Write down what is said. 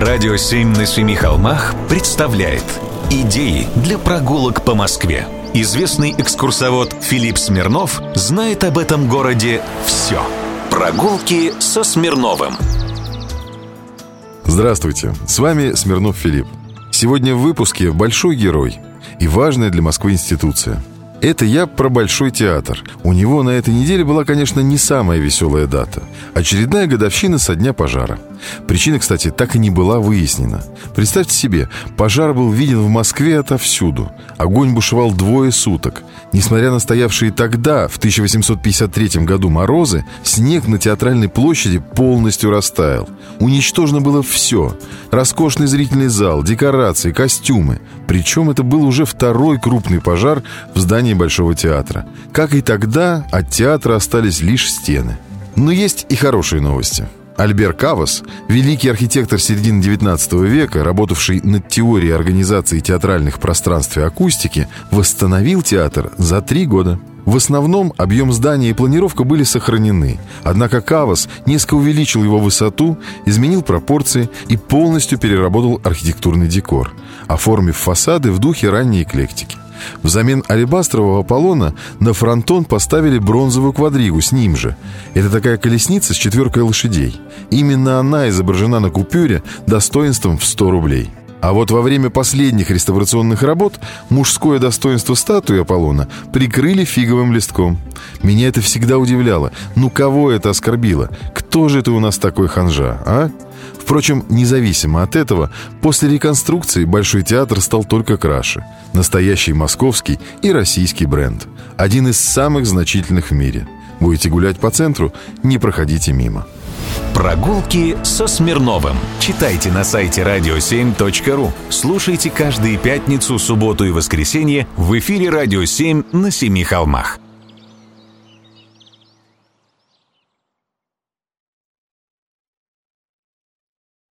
Радио «Семь на семи холмах» представляет Идеи для прогулок по Москве. Известный экскурсовод Филипп Смирнов знает об этом городе все. Прогулки со Смирновым. Здравствуйте, с вами Смирнов Филипп. Сегодня в выпуске большой герой и важная для Москвы институция – это я про Большой театр. У него на этой неделе была, конечно, не самая веселая дата. Очередная годовщина со дня пожара. Причина, кстати, так и не была выяснена. Представьте себе, пожар был виден в Москве отовсюду. Огонь бушевал двое суток. Несмотря на стоявшие тогда, в 1853 году морозы, снег на театральной площади полностью растаял. Уничтожено было все. Роскошный зрительный зал, декорации, костюмы. Причем это был уже второй крупный пожар в здании Большого театра. Как и тогда, от театра остались лишь стены. Но есть и хорошие новости. Альбер Кавас, великий архитектор середины XIX века, работавший над теорией организации театральных пространств и акустики, восстановил театр за три года. В основном объем здания и планировка были сохранены, однако Кавас несколько увеличил его высоту, изменил пропорции и полностью переработал архитектурный декор, оформив фасады в духе ранней эклектики. Взамен алебастрового Аполлона на фронтон поставили бронзовую квадригу с ним же. Это такая колесница с четверкой лошадей. Именно она изображена на купюре достоинством в 100 рублей. А вот во время последних реставрационных работ мужское достоинство статуи Аполлона прикрыли фиговым листком. Меня это всегда удивляло. Ну кого это оскорбило? Кто же это у нас такой ханжа, а? Впрочем, независимо от этого, после реконструкции Большой театр стал только краше. Настоящий московский и российский бренд. Один из самых значительных в мире. Будете гулять по центру, не проходите мимо. Прогулки со Смирновым. Читайте на сайте radio7.ru. Слушайте каждые пятницу, субботу и воскресенье в эфире «Радио 7» на Семи холмах.